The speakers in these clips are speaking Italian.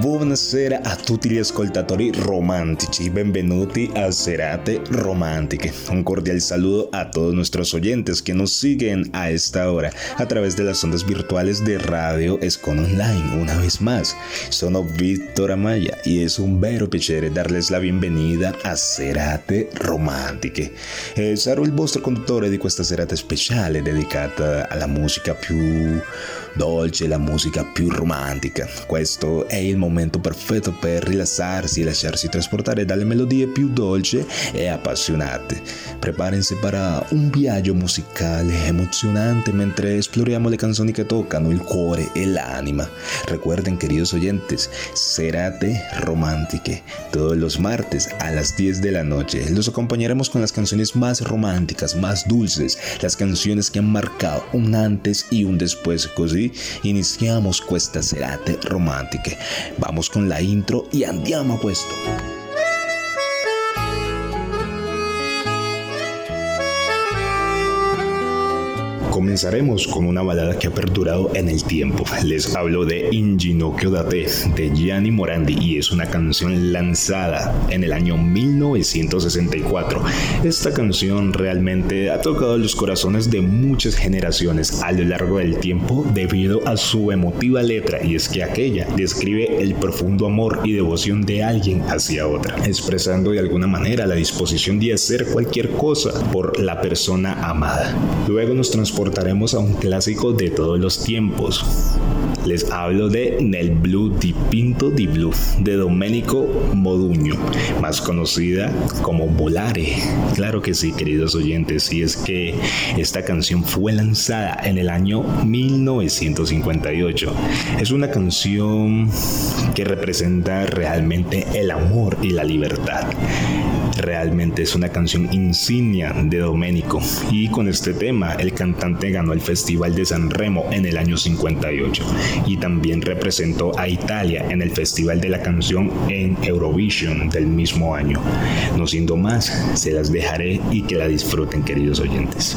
Buonasera a tutti gli ascoltatori romantici, benvenuti a Serate Romantiche. Un cordial saludo a todos nuestros oyentes que nos siguen a esta hora a través de las ondas virtuales de Radio Escon Online. Una vez más, sono Víctor Amaya y es un vero piacere darles la bienvenida a Serate Romantiche. Eh, sarò il vostro conduttore di questa serata speciale dedicata alla musica più dolce, la musica più romantica. Questo è il momento perfetto per rilassarsi e lasciarsi trasportare dalle melodie più dolci e appassionate. Prepárense para un viaggio musicale emozionante mentre esploriamo le canzoni che toccano il cuore e l'anima. Recuerden, queridos oyentes, Serate Romántique, todos los martes a las 10 de la noche. Los acompañaremos con las canciones más románticas, más dulces, las canciones que han marcado un antes y un después. Così iniziamo questa serate romantiche. Vamos con la intro y andiamo a questo. Comenzaremos con una balada que ha perdurado en el tiempo. Les hablo de Inginocchio Date de Gianni Morandi y es una canción lanzada en el año 1964. Esta canción realmente ha tocado los corazones de muchas generaciones a lo largo del tiempo debido a su emotiva letra y es que aquella describe el profundo amor y devoción de alguien hacia otra, expresando de alguna manera la disposición de hacer cualquier cosa por la persona amada. Luego nos transportamos a un clásico de todos los tiempos. Les hablo de Nel Blue di Pinto di Blue de Domenico Moduño, más conocida como Volare. Claro que sí, queridos oyentes, y es que esta canción fue lanzada en el año 1958. Es una canción que representa realmente el amor y la libertad. Realmente es una canción insignia de Domenico y con este tema el cantante ganó el Festival de San Remo en el año 58 y también representó a Italia en el Festival de la Canción en Eurovision del mismo año. No siendo más, se las dejaré y que la disfruten queridos oyentes.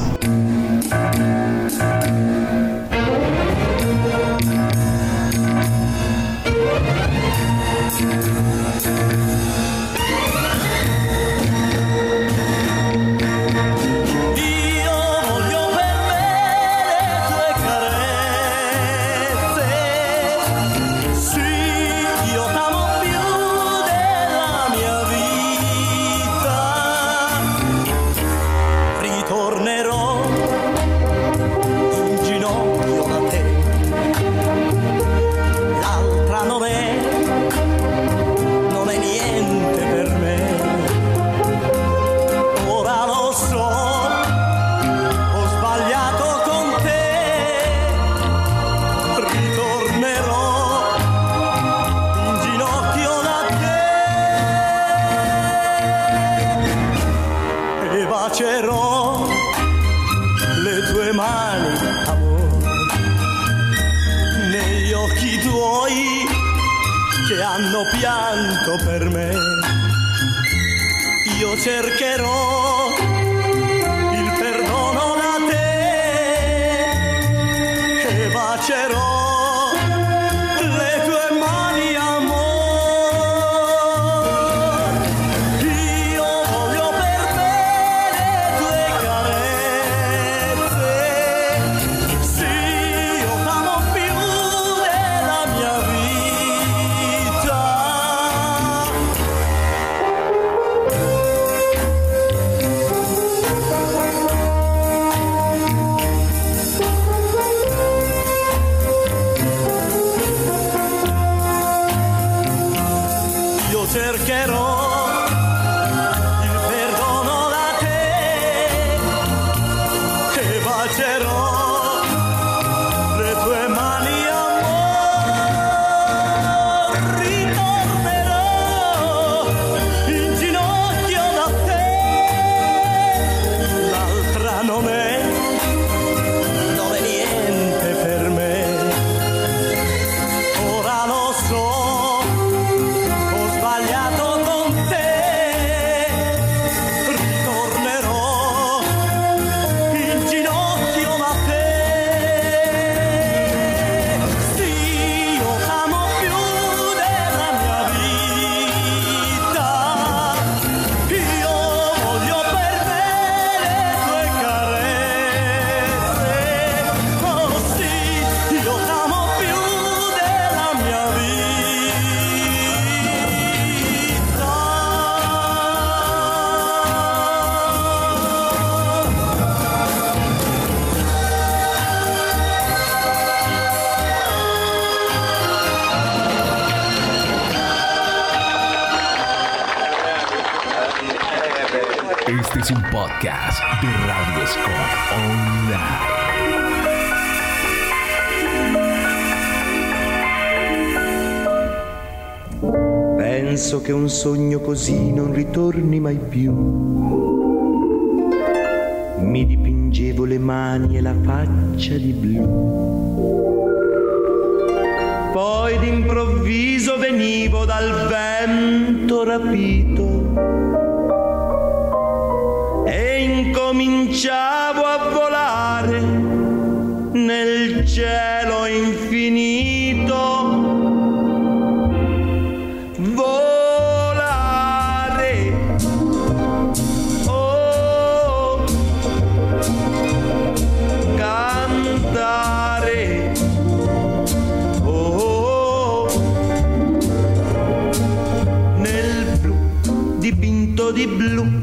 Es un podcast de Radio Scott Online. Penso che un sogno così non ritorni mai più. Mi dipingevo le mani e la faccia di blu. Poi d'improvviso venivo dal vento rapito cominciavo a volare nel cielo infinito. Volare. Oh, cantare. Oh, nel blu dipinto di blu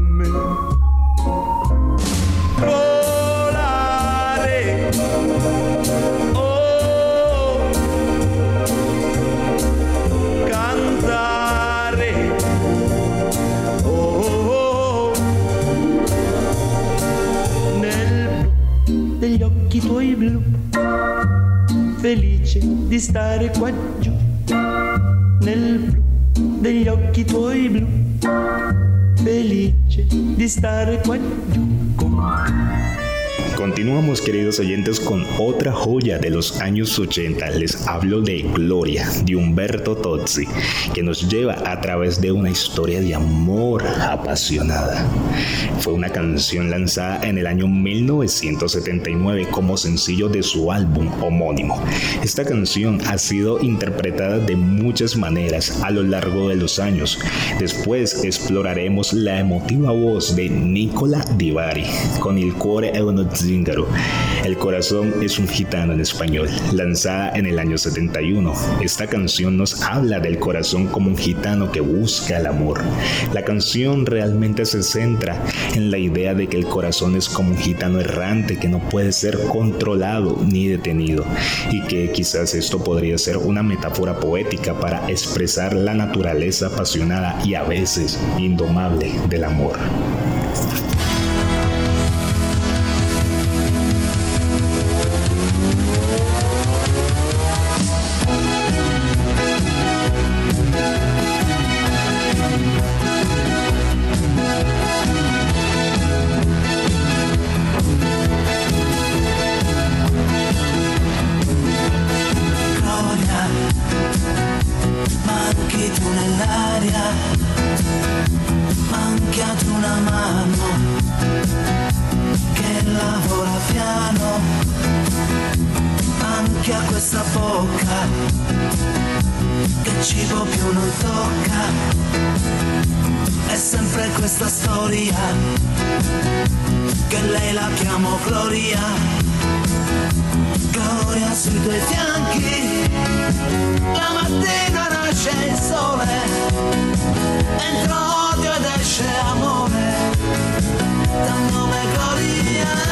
di stare qua giù, nel blu degli occhi tuoi blu, felice di stare qua giù. con Continuamos queridos oyentes con otra joya de los años 80. Les hablo de Gloria, de Humberto Tozzi, que nos lleva a través de una historia de amor apasionada. Fue una canción lanzada en el año 1979 como sencillo de su álbum homónimo. Esta canción ha sido interpretada de muchas maneras a lo largo de los años. Después exploraremos la emotiva voz de Nicola Divari con il cuore è el corazón es un gitano en español, lanzada en el año 71. Esta canción nos habla del corazón como un gitano que busca el amor. La canción realmente se centra en la idea de que el corazón es como un gitano errante que no puede ser controlado ni detenido y que quizás esto podría ser una metáfora poética para expresar la naturaleza apasionada y a veces indomable del amor. mancata una mano che lavora piano, anche a questa bocca che cibo più non tocca, è sempre questa storia che lei la chiamo Gloria. Gloria sui tuoi fianchi, la mattina nasce il sole, entra odio ed esce amore, dal nome Gloria.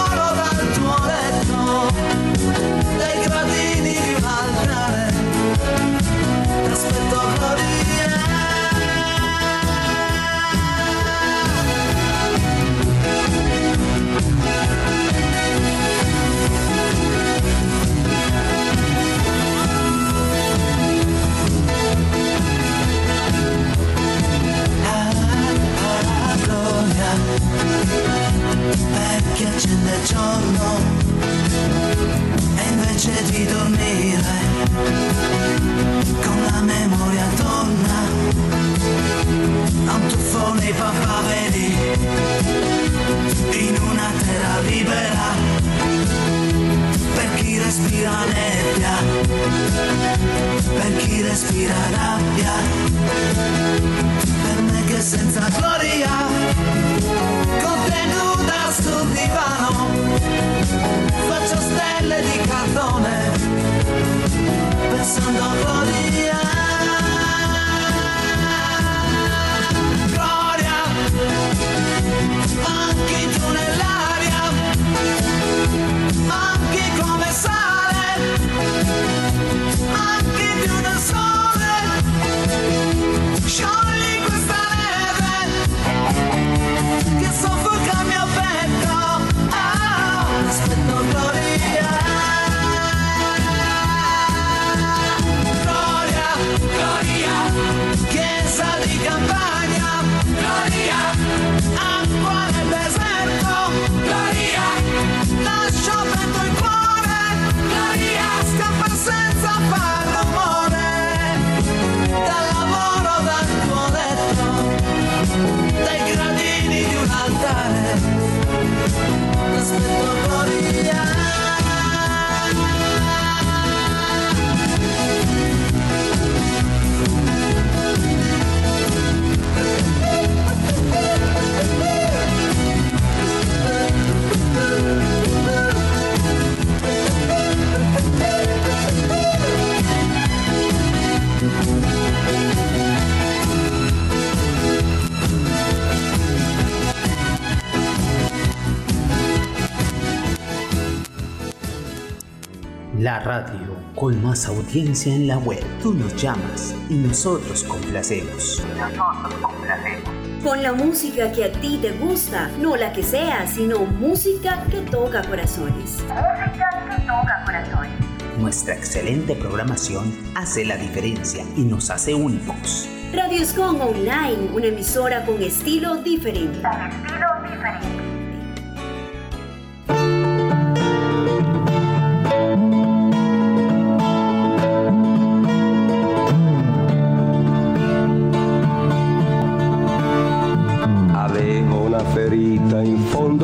La radio con más audiencia en la web. Tú nos llamas y nosotros complacemos. Nosotros complacemos. Con la música que a ti te gusta, no la que sea, sino música que toca corazones. Música que toca corazones. Nuestra excelente programación hace la diferencia y nos hace únicos. Radio Escon Online, una emisora con estilo diferente. Con estilo diferente.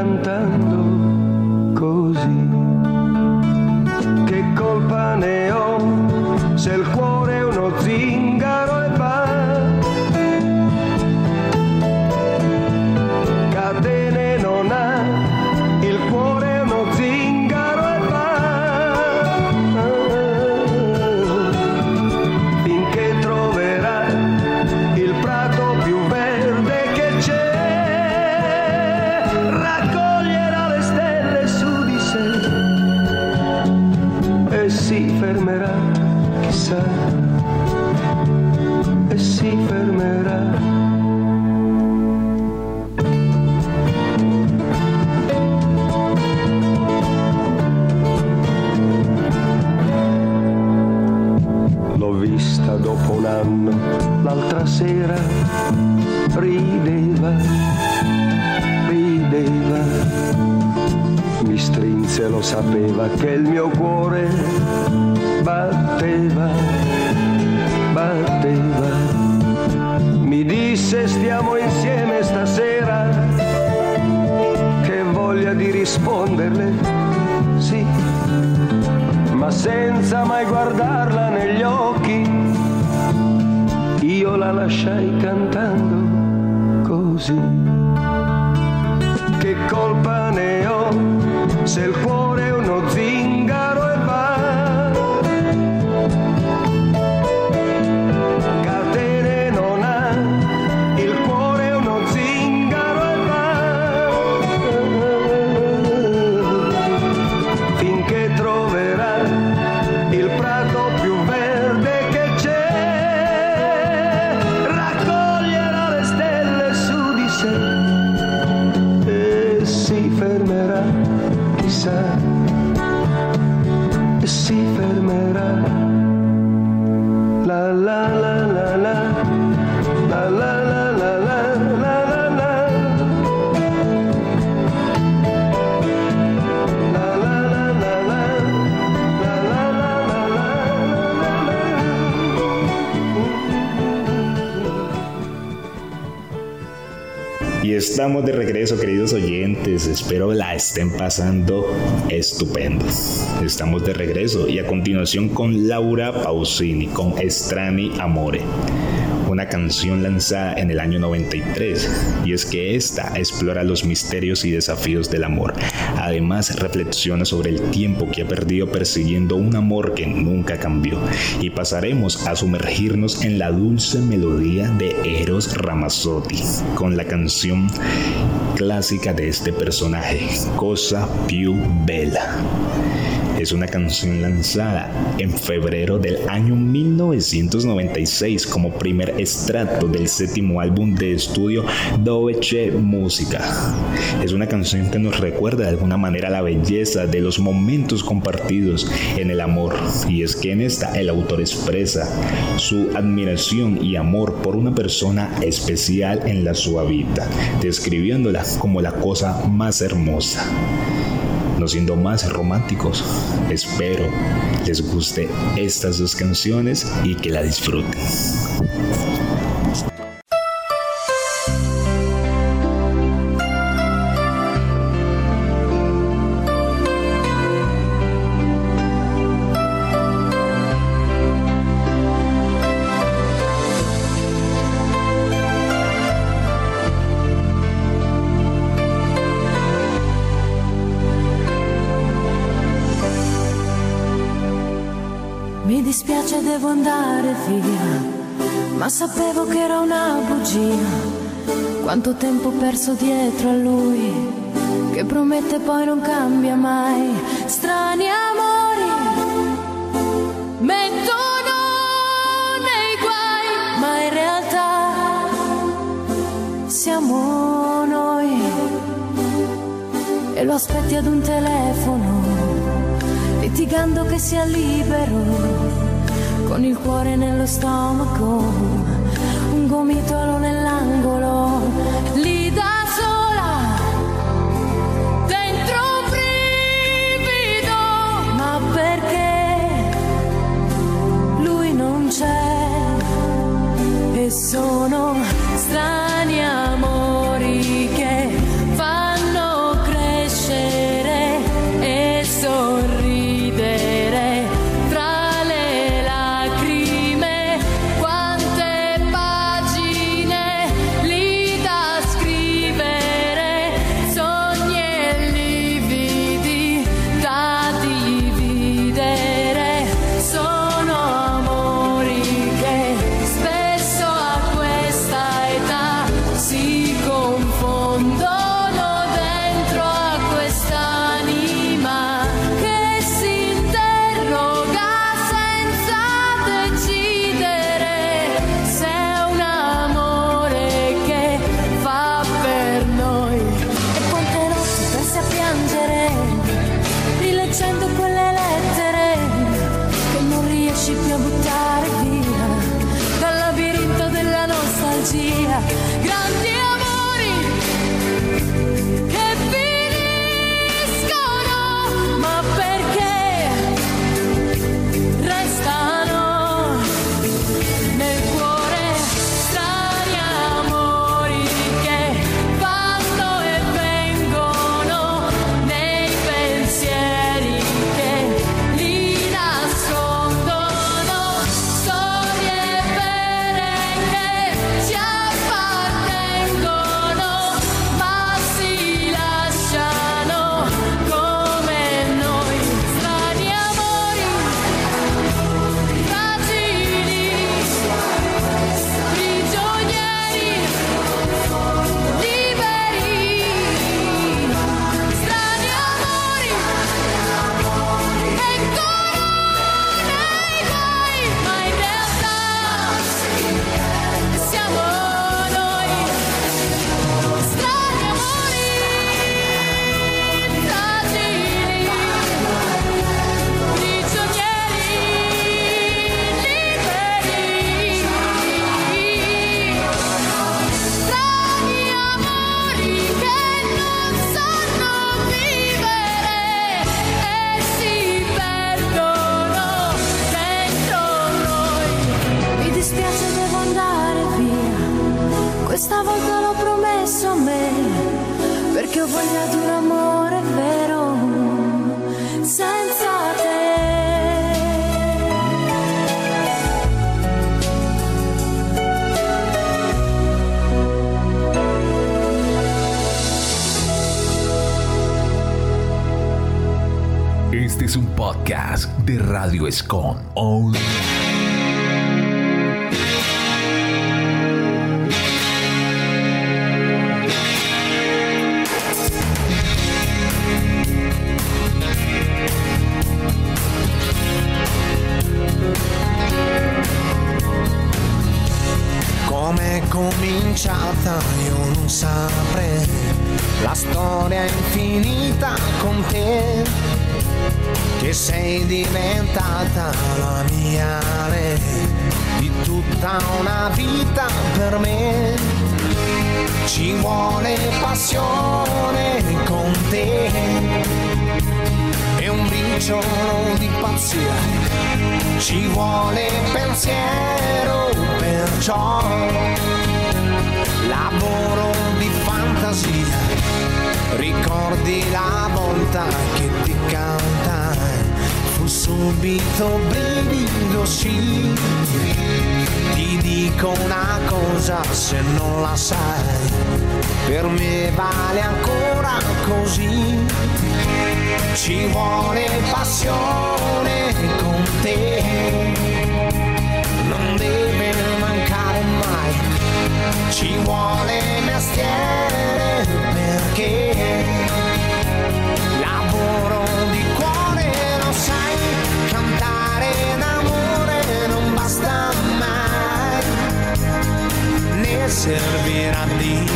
cantando sera rideva, rideva, mi strinse, lo sapeva che il mio cuore estamos de regreso, queridos oyentes. Espero la estén pasando estupendo. Estamos de regreso y a continuación con Laura Pausini, con Estrani Amore. Una canción lanzada en el año 93 y es que esta explora los misterios y desafíos del amor. Además reflexiona sobre el tiempo que ha perdido persiguiendo un amor que nunca cambió y pasaremos a sumergirnos en la dulce melodía de Eros Ramazzotti con la canción clásica de este personaje, Cosa più bella. Es una canción lanzada en febrero del año 1996 como primer extracto del séptimo álbum de estudio Dove c'è Música. Es una canción que nos recuerda de alguna manera la belleza de los momentos compartidos en el amor. Y es que en esta el autor expresa su admiración y amor por una persona especial en la su vida, describiéndola como la cosa más hermosa no siendo más románticos. Espero les guste estas dos canciones y que la disfruten. Sapevo che era una bugia. Quanto tempo perso dietro a lui, che promette poi non cambia mai. Strani amori, mettono nei guai, ma in realtà siamo noi. E lo aspetti ad un telefono litigando che sia libero, con il cuore nello stomaco, un gomitolo nell'angolo, lì da sola, dentro un brivido, ma perché lui non c'è? E sono te, che sei diventata la mia re di tutta una vita per me. Ci vuole passione con te e un briciolo di pazzia. Ci vuole pensiero perciò lavoro di fantasia ricordi la volta che ti cantai. Fu subito brivido sì. Ti dico una cosa se non la sai. Per me vale ancora così. Ci vuole passione con te, non deve mancare mai, ci vuole mestiere perché lavoro di cuore, lo sai, cantare d'amore non basta mai, ne servirà di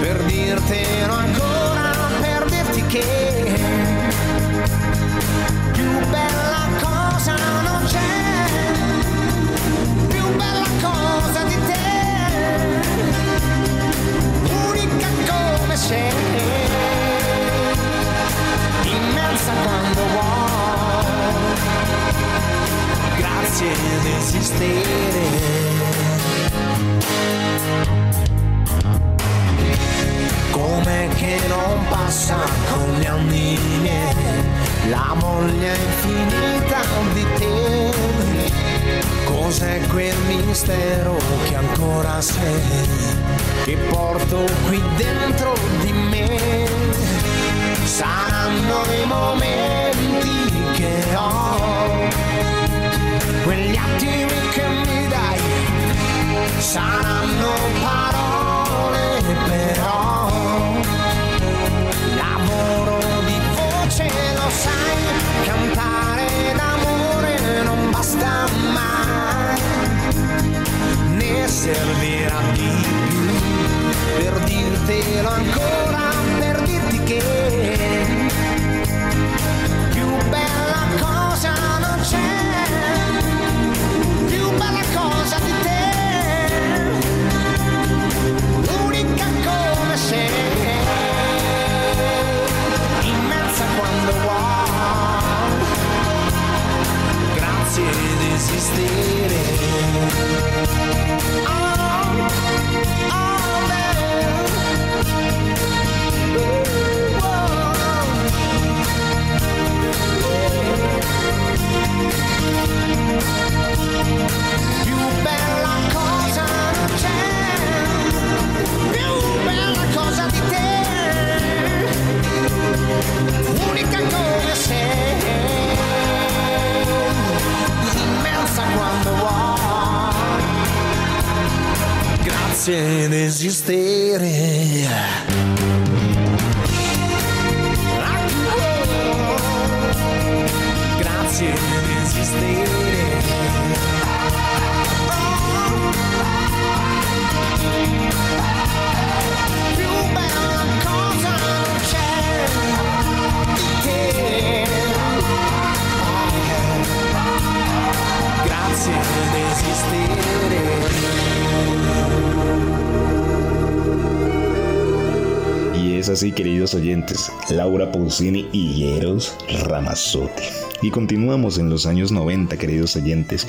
per dirtelo ancora, per dirti che più bella cosa non c'è, come sei, immensa quando vuoi, grazie di esistere. Com'è che non passa con gli anni la voglia infinita di te. Cos'è quel mistero che ancora sei, che porto qui dentro di me? Saranno i momenti che ho, quegli attimi che mi dai, saranno parole però. Servirà di più per dirtelo ancora, per dirti che più bella cosa non c'è, più bella cosa di te, unica come sei immensa quando vuoi, grazie di esistere. I así, queridos oyentes, Laura Pausini y Eros Ramazzotti. Y continuamos en los años 90, queridos oyentes,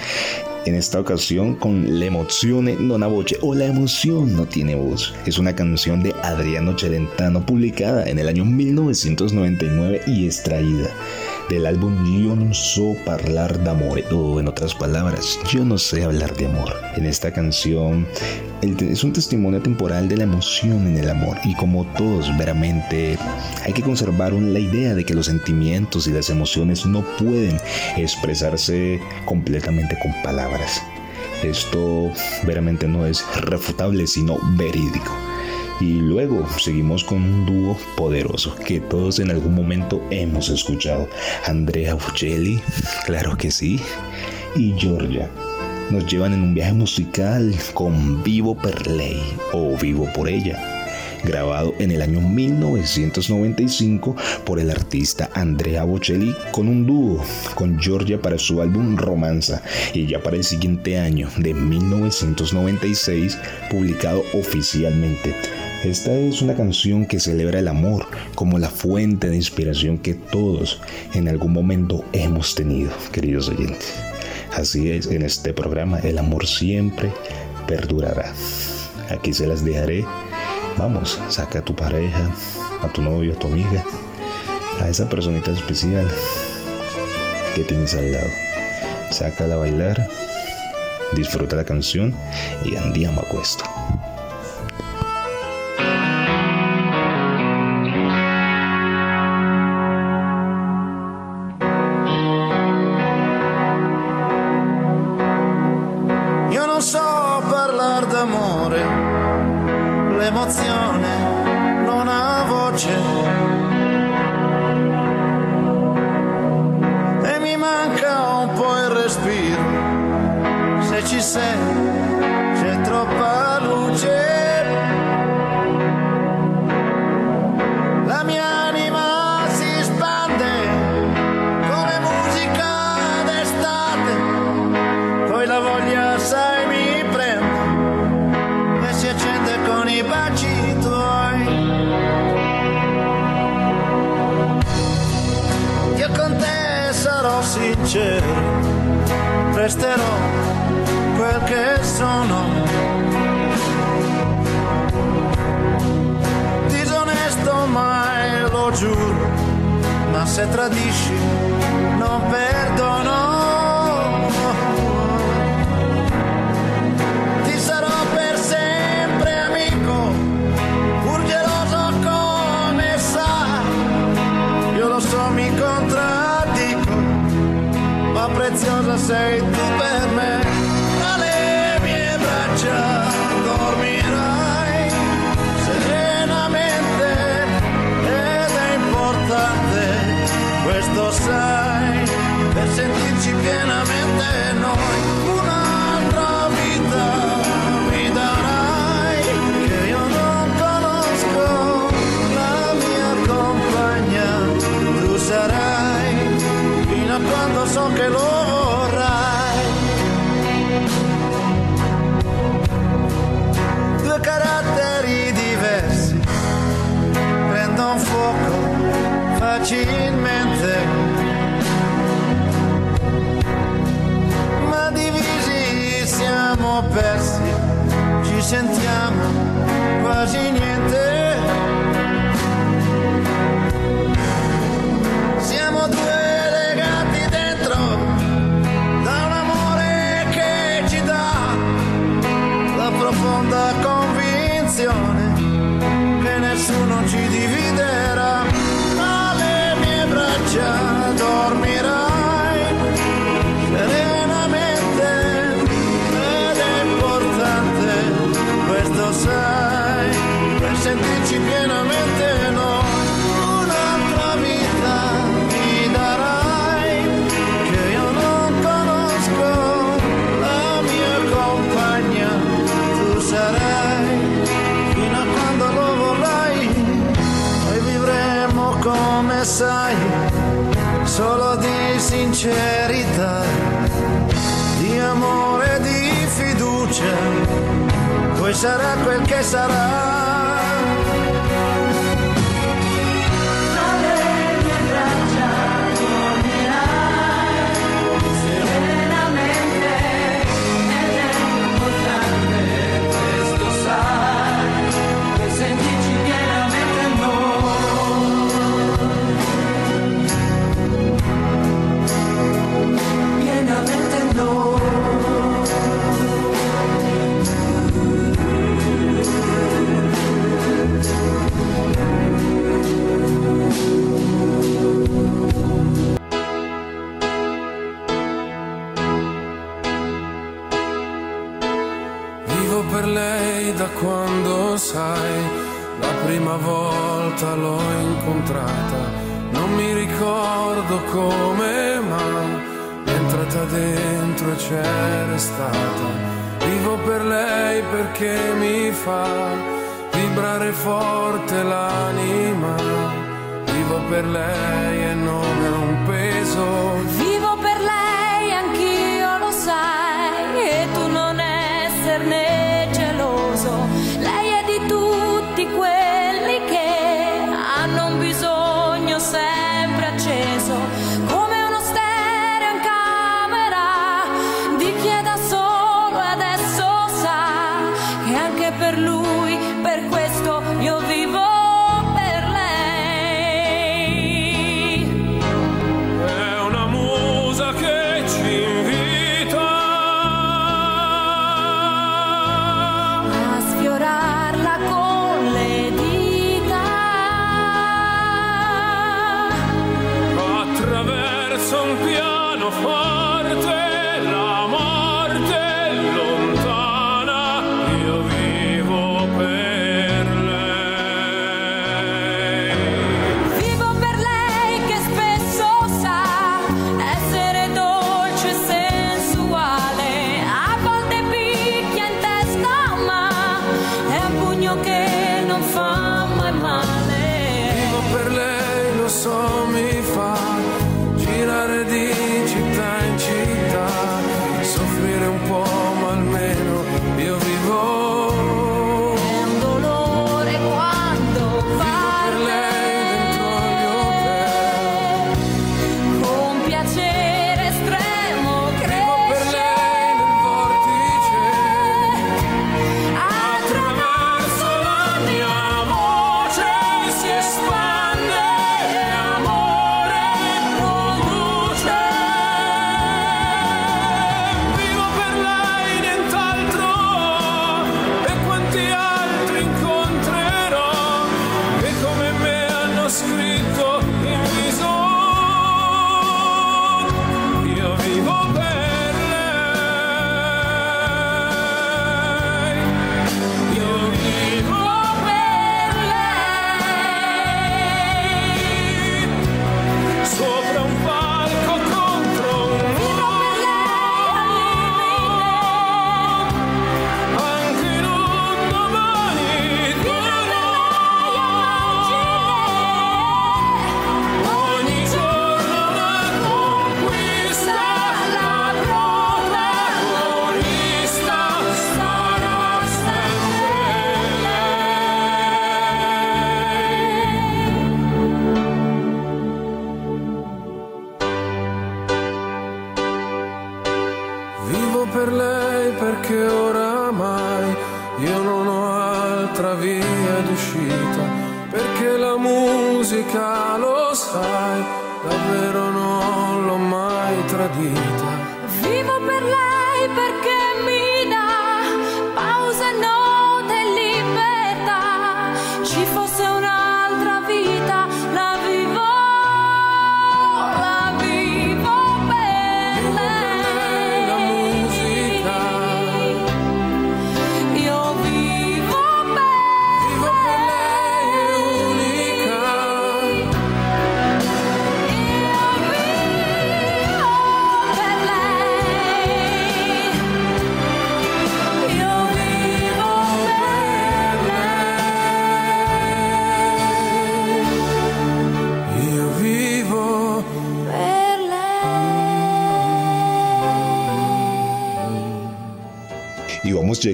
en esta ocasión con La emozione non voce o La emoción no tiene voz. Es una canción de Adriano Celentano publicada en el año 1999 y extraída del álbum Yo no so parlar d'amore, o en otras palabras, yo no sé hablar de amor. En esta canción es un testimonio temporal de la emoción en el amor y como todos veramente hay que conservar la idea de que los sentimientos y las emociones no pueden expresarse completamente con palabras. Esto veramente no es refutable sino verídico. Y luego seguimos con un dúo poderoso que todos en algún momento hemos escuchado. Andrea Bocelli, claro que sí, y Georgia. Nos llevan en un viaje musical con Vivo per Lei o Vivo por ella, grabado en el año 1995 por el artista Andrea Bocelli con un dúo con Georgia para su álbum Romanza y ya para el siguiente año de 1996 publicado oficialmente esta es una canción que celebra el amor como la fuente de inspiración que todos en algún momento hemos tenido, queridos oyentes. Así es, en este programa el amor siempre perdurará. Aquí se las dejaré. Vamos, saca a tu pareja, a tu novio, a tu amiga, a esa personita especial que tienes al lado. Sácala a bailar, disfruta la canción y andiamo a said. paso que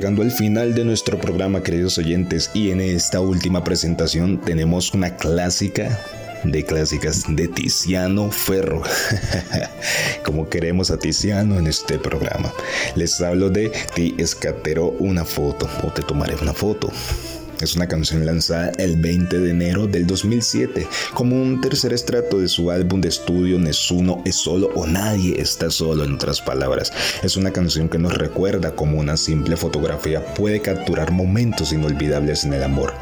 llegando al final de nuestro programa, queridos oyentes, y en esta última presentación tenemos una clásica de clásicas de Tiziano Ferro, como queremos a Tiziano en este programa. Les hablo de Ti escatero una foto o te tomaré una foto. Es una canción lanzada el 20 de enero del 2007 como un tercer estrato de su álbum de estudio Nesuno es solo o nadie está solo en otras palabras. Es una canción que nos recuerda como una simple fotografía puede capturar momentos inolvidables en el amor.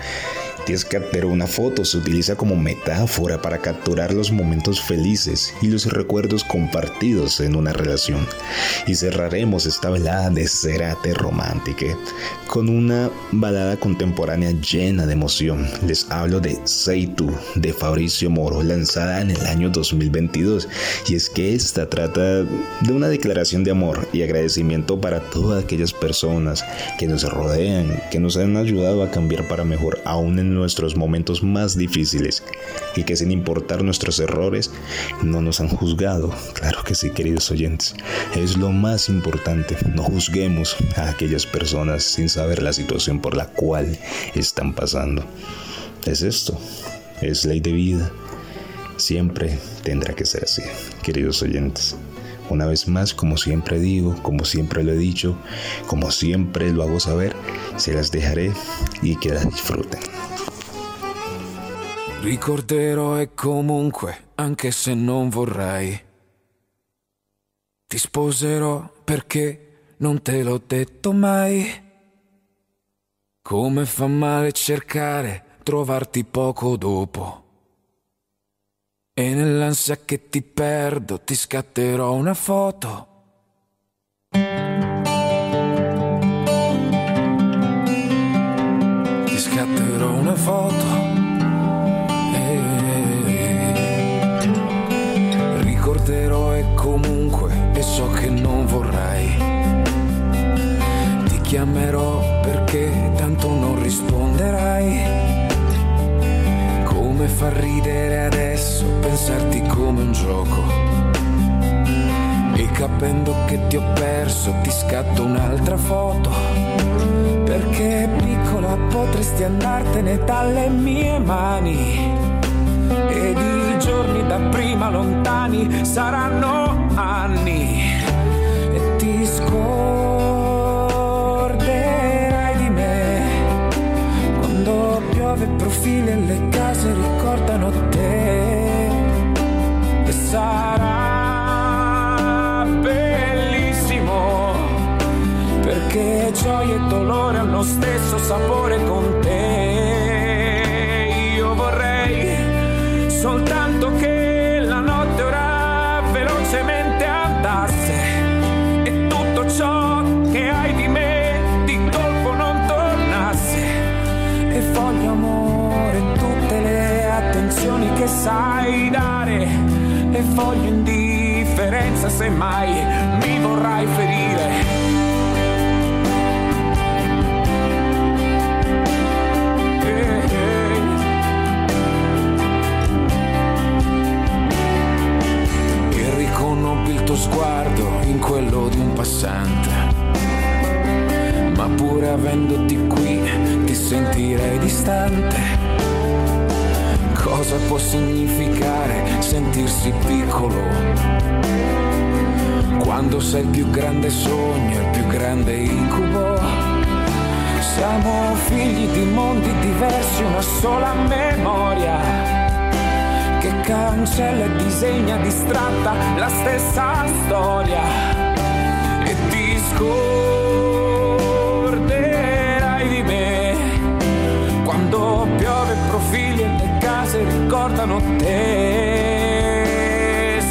Tiescatero, una foto se utiliza como metáfora para capturar los momentos felices y los recuerdos compartidos en una relación. Y cerraremos esta velada de Cerate Romántica con una balada contemporánea llena de emoción. Les hablo de Seitu de Fabricio Moro, lanzada en el año 2022. Y es que esta trata de una declaración de amor y agradecimiento para todas aquellas personas que nos rodean, que nos han ayudado a cambiar para mejor aún en nuestros momentos más difíciles y que sin importar nuestros errores no nos han juzgado. Claro que sí, queridos oyentes. Es lo más importante. No juzguemos a aquellas personas sin saber la situación por la cual están pasando. Es esto. Es ley de vida. Siempre tendrá que ser así, queridos oyentes. Una vez más, como siempre digo, como siempre lo he dicho, como siempre lo hago saber, se las dejaré y que las disfruten. Ricorderò e comunque, anche se non vorrai, ti sposerò perché non te l'ho detto mai. Come fa male cercare, trovarti poco dopo. E nell'ansia che ti perdo ti scatterò una foto. Vorrai. Ti chiamerò perché tanto non risponderai. Come fa ridere adesso pensarti come un gioco. E capendo che ti ho perso ti scatto un'altra foto. Perché piccola potresti andartene dalle mie mani. Ed i giorni da prima lontani saranno anni. Ti scorderai di me. Quando piove profili e le case ricordano te. E sarà bellissimo. Perché gioia e dolore hanno stesso sapore con te. Io vorrei soltanto che sai dare e voglio indifferenza se mai mi vorrai ferire. E riconobbi il tuo sguardo in quello di un passante. Ma pure avendoti qui ti sentirei distante. Cosa può significare sentirsi piccolo? Quando sei il più grande sogno, il più grande incubo. Siamo figli di mondi diversi, una sola memoria che cancella e disegna distratta la stessa storia e ti ricordano te.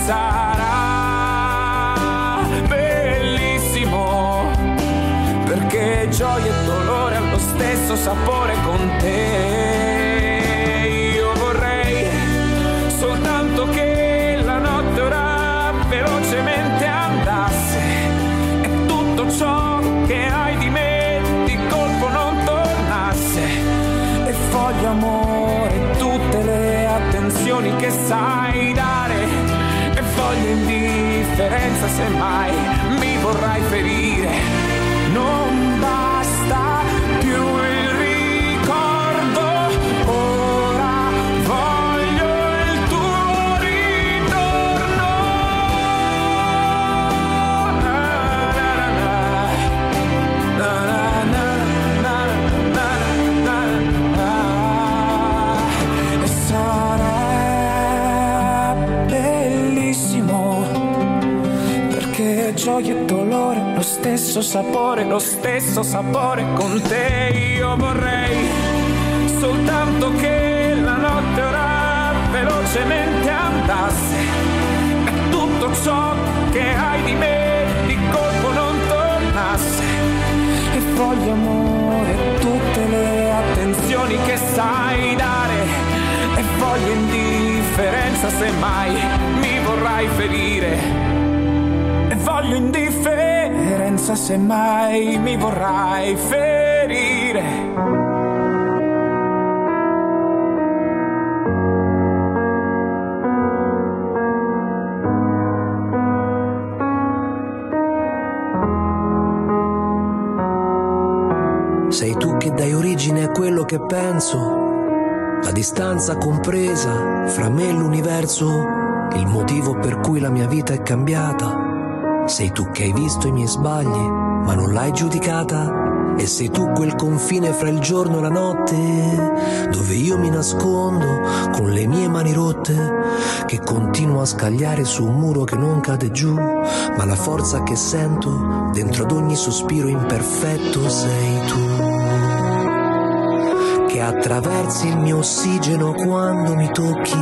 Sarà bellissimo perché gioia e dolore hanno lo stesso sapore con te differenza semmai. Gioia e dolore lo stesso sapore lo stesso sapore con te io vorrei soltanto che la notte ora velocemente andasse e tutto ciò che hai di me di colpo non tornasse. E voglio amore tutte le attenzioni che sai dare e voglio indifferenza se mai mi vorrai ferire. Voglio indifferenza se mai mi vorrai ferire. Sei tu che dai origine a quello che penso, la distanza compresa fra me e l'universo, il motivo per cui la mia vita è cambiata. Sei tu che hai visto i miei sbagli, ma non l'hai giudicata. E sei tu quel confine fra il giorno e la notte, dove io mi nascondo con le mie mani rotte, che continuo a scagliare su un muro che non cade giù, ma la forza che sento dentro ad ogni sospiro imperfetto sei tu che attraversi il mio ossigeno quando mi tocchi,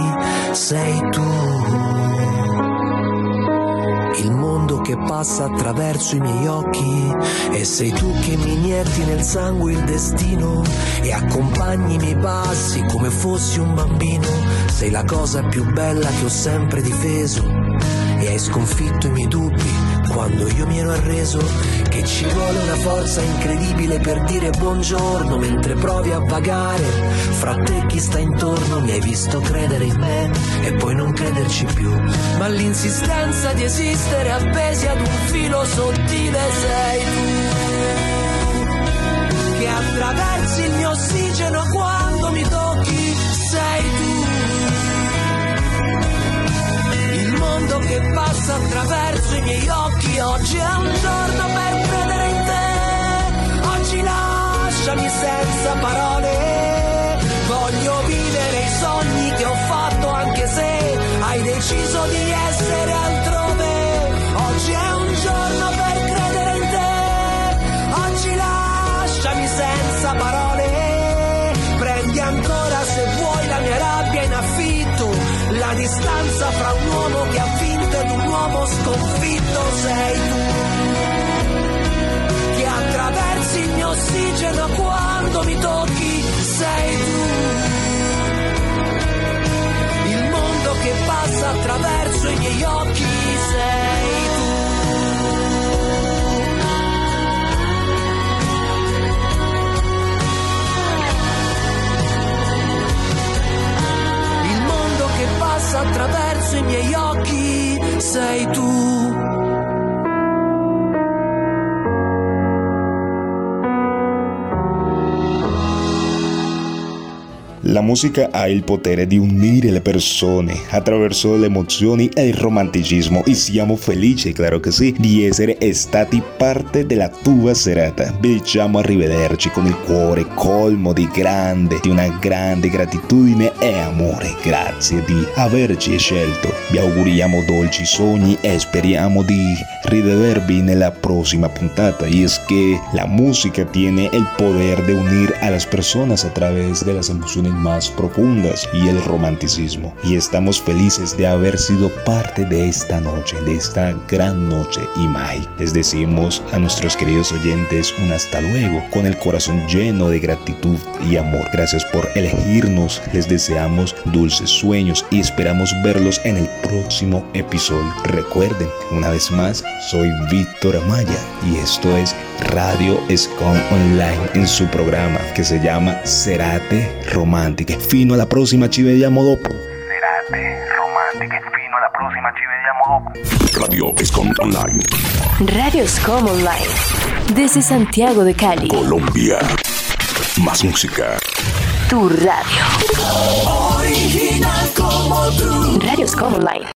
sei tu. Che passa attraverso i miei occhi e sei tu che mi inietti nel sangue il destino e accompagni i miei passi come fossi un bambino. Sei la cosa più bella che ho sempre difeso e hai sconfitto i miei dubbi quando io mi ero arreso che ci vuole una forza incredibile per dire buongiorno mentre provi a vagare. Fra te chi sta intorno mi hai visto credere in me e poi non crederci più. Ma l'insistenza di esistere appesi ad un filo sottile sei tu che attraversi il mio ossigeno quando che passa attraverso i miei occhi. Oggi è un giorno per credere in te. Oggi lasciami senza parole. Voglio vivere i sogni che ho fatto anche se hai deciso di essere altrove. Oggi è un giorno per credere in te. Oggi lasciami senza parole. Prendi ancora se vuoi la mia rabbia in affitto. La distanza fra un uomo che ha uomo sconfitto sei tu. Che attraversi il mio ossigeno quando mi tocchi sei tu. Il mondo che passa attraverso i miei occhi sei tu. Passa attraverso i miei occhi sei tu. La musica ha il potere di unire le persone attraverso le emozioni e il romanticismo e siamo felici, claro che sì, di essere stati parte della tua serata. Vi diciamo arrivederci con il cuore colmo di grande, di una grande gratitudine e amore. Grazie di averci scelto. Vi auguriamo dolci sogni e speriamo di rivedervi nella prossima puntata. Y es que la música tiene el poder de unir a las personas a través de las emociones más profundas y el romanticismo. Y estamos felices de haber sido parte de esta noche, de esta gran noche y mágica. Les decimos a nuestros queridos oyentes un hasta luego, con el corazón lleno de gratitud y amor. Gracias por elegirnos. Les deseamos dulces sueños y esperamos verlos en el próximo episodio. Recuerden, una vez más, soy Víctor Amaya y esto es Radio Scon Online en su programa que se llama Serate Romántica. Fino a la próxima, ci vediamo dopo. Serate Romántica. Fino a la próxima, vediamo dopo. Radio Escom Online. Radio Scom Online. Desde Santiago de Cali. Colombia. Más música. Tu radio. Original como tú. Radio Scom Online.